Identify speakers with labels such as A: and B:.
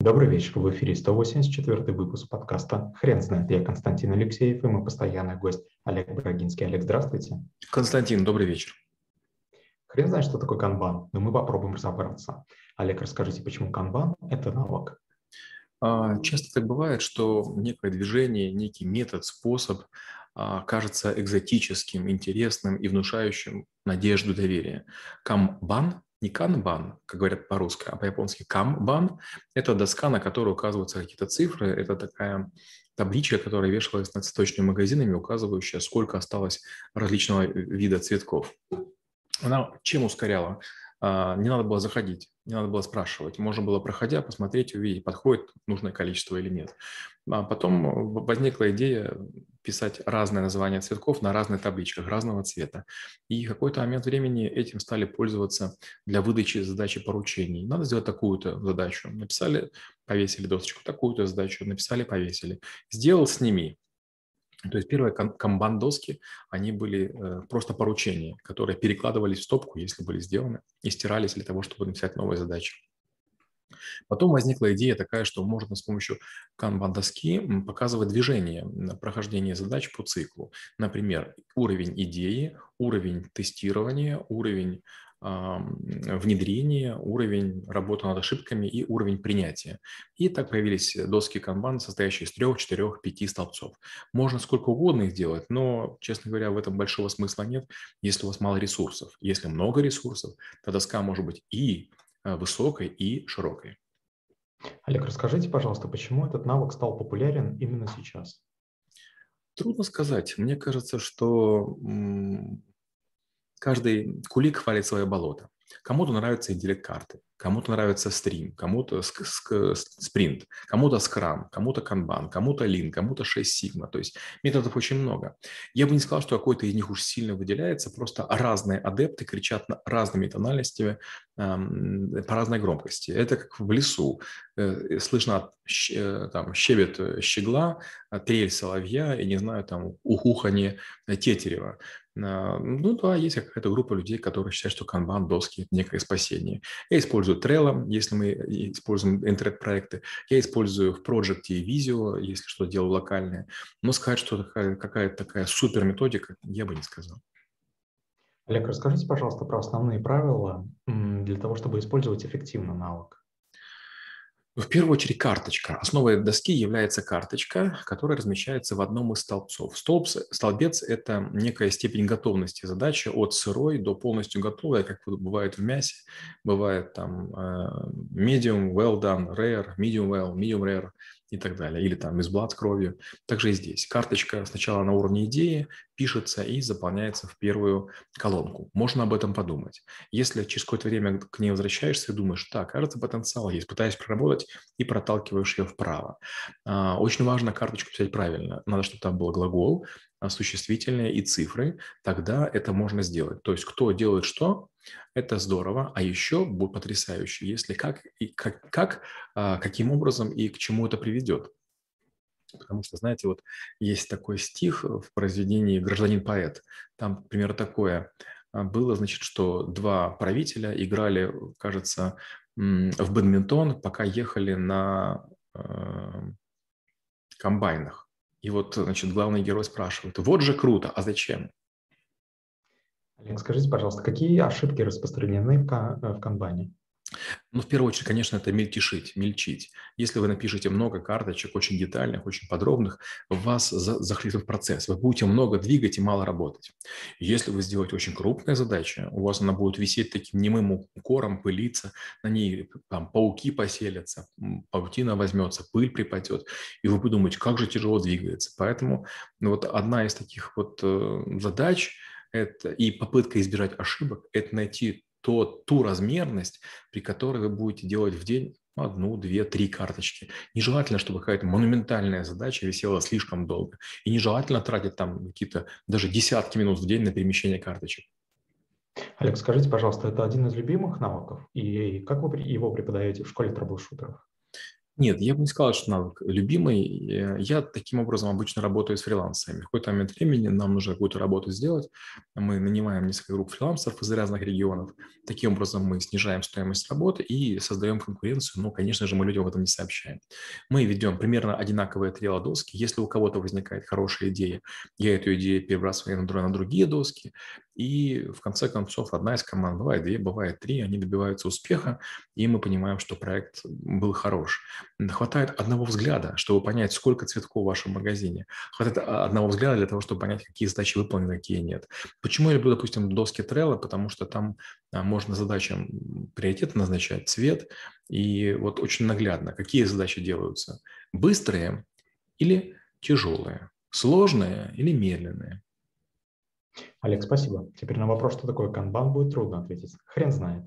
A: Добрый вечер, в эфире 184 выпуск подкаста «Хрен знает». Я Константин Алексеев и мой постоянный гость Олег Брагинский. Олег, здравствуйте.
B: Константин, добрый вечер.
A: Хрен знает, что такое канбан, но мы попробуем разобраться. Олег, расскажите, почему канбан – это навык?
B: А, часто так бывает, что некое движение, некий метод, способ а, кажется экзотическим, интересным и внушающим надежду, доверие. Камбан не канбан, как говорят по-русски, а по-японски камбан. Это доска, на которой указываются какие-то цифры. Это такая табличка, которая вешалась над цветочными магазинами, указывающая, сколько осталось различного вида цветков. Она чем ускоряла? А, не надо было заходить, не надо было спрашивать. Можно было, проходя, посмотреть, увидеть, подходит нужное количество или нет. А потом возникла идея писать разные названия цветков на разных табличках разного цвета. И какой-то момент времени этим стали пользоваться для выдачи задачи поручений. Надо сделать такую-то задачу. Написали, повесили досочку, такую-то задачу, написали, повесили. Сделал, сними. То есть первые камбан-доски, они были э, просто поручения, которые перекладывались в стопку, если были сделаны, и стирались для того, чтобы написать новые задачи. Потом возникла идея такая, что можно с помощью канбан-доски показывать движение прохождения задач по циклу. Например, уровень идеи, уровень тестирования, уровень внедрение, уровень работы над ошибками и уровень принятия. И так появились доски канбан, состоящие из трех, четырех, пяти столбцов. Можно сколько угодно их делать, но, честно говоря, в этом большого смысла нет, если у вас мало ресурсов. Если много ресурсов, то доска может быть и высокой, и широкой.
A: Олег, расскажите, пожалуйста, почему этот навык стал популярен именно сейчас?
B: Трудно сказать. Мне кажется, что каждый кулик хвалит свое болото. Кому-то нравятся интеллект-карты, кому-то нравится стрим, кому-то спринт, кому-то скрам, кому-то канбан, кому-то лин, кому-то 6 сигма. То есть методов очень много. Я бы не сказал, что какой-то из них уж сильно выделяется, просто разные адепты кричат разными тональностями эм, по разной громкости. Это как в лесу. Э, слышно э, там щебет щегла, трель соловья и, не знаю, там ухуханье тетерева. А, ну да, есть какая-то группа людей, которые считают, что канбан, доски – некое спасение. Я использую Trello, если мы используем интернет-проекты. Я использую в и Visio, если что делаю локальное. Но сказать, что какая-то такая супер методика, я бы не сказал.
A: Олег, расскажите, пожалуйста, про основные правила для того, чтобы использовать эффективно навык.
B: В первую очередь карточка. Основой доски является карточка, которая размещается в одном из столбцов. Столб, столбец – это некая степень готовности задачи от сырой до полностью готовой, как бывает в мясе. Бывает там э, medium, well done, rare, medium well, medium rare – и так далее, или там из блат кровью. Также и здесь. Карточка сначала на уровне идеи пишется и заполняется в первую колонку. Можно об этом подумать. Если через какое-то время к ней возвращаешься и думаешь, так, кажется, потенциал есть, пытаюсь проработать и проталкиваешь ее вправо. А, очень важно карточку писать правильно. Надо, чтобы там был глагол, существительные и цифры, тогда это можно сделать. То есть кто делает что, это здорово, а еще будет потрясающе, если как, и как, как а, каким образом и к чему это приведет. Потому что, знаете, вот есть такой стих в произведении «Гражданин-поэт». Там, примерно такое. А, было, значит, что два правителя играли, кажется, в бадминтон, пока ехали на э, комбайнах. И вот, значит, главный герой спрашивает, вот же круто, а зачем?
A: Олег, скажите, пожалуйста, какие ошибки распространены в канбане?
B: Ну, в первую очередь, конечно, это мельтешить, мельчить. Если вы напишете много карточек, очень детальных, очень подробных, вас захлестнет процесс. Вы будете много двигать и мало работать. Если вы сделаете очень крупная задача, у вас она будет висеть таким немым укором, пылиться, на ней там пауки поселятся, паутина возьмется, пыль припадет, и вы подумаете, как же тяжело двигается. Поэтому ну, вот одна из таких вот э, задач это, и попытка избежать ошибок – это найти то, ту размерность, при которой вы будете делать в день одну, две, три карточки. Нежелательно, чтобы какая-то монументальная задача висела слишком долго. И нежелательно тратить там какие-то даже десятки минут в день на перемещение карточек.
A: Олег, скажите, пожалуйста, это один из любимых навыков, и как вы его преподаете в школе трэблшутеров?
B: Нет, я бы не сказал, что навык любимый. Я таким образом обычно работаю с фрилансерами. В какой-то момент времени нам нужно какую-то работу сделать. Мы нанимаем несколько групп фрилансеров из разных регионов. Таким образом мы снижаем стоимость работы и создаем конкуренцию. Но, конечно же, мы людям об этом не сообщаем. Мы ведем примерно одинаковые три доски. Если у кого-то возникает хорошая идея, я эту идею перебрасываю на другие доски. И в конце концов одна из команд, бывает две, бывает три, они добиваются успеха, и мы понимаем, что проект был хорош. Хватает одного взгляда, чтобы понять, сколько цветков в вашем магазине. Хватает одного взгляда для того, чтобы понять, какие задачи выполнены, какие нет. Почему я люблю, допустим, доски Trello? Потому что там а, можно задачам приоритеты назначать, цвет, и вот очень наглядно, какие задачи делаются. Быстрые или тяжелые, сложные или медленные.
A: Олег, спасибо. Теперь на вопрос, что такое канбан, будет трудно ответить. Хрен знает.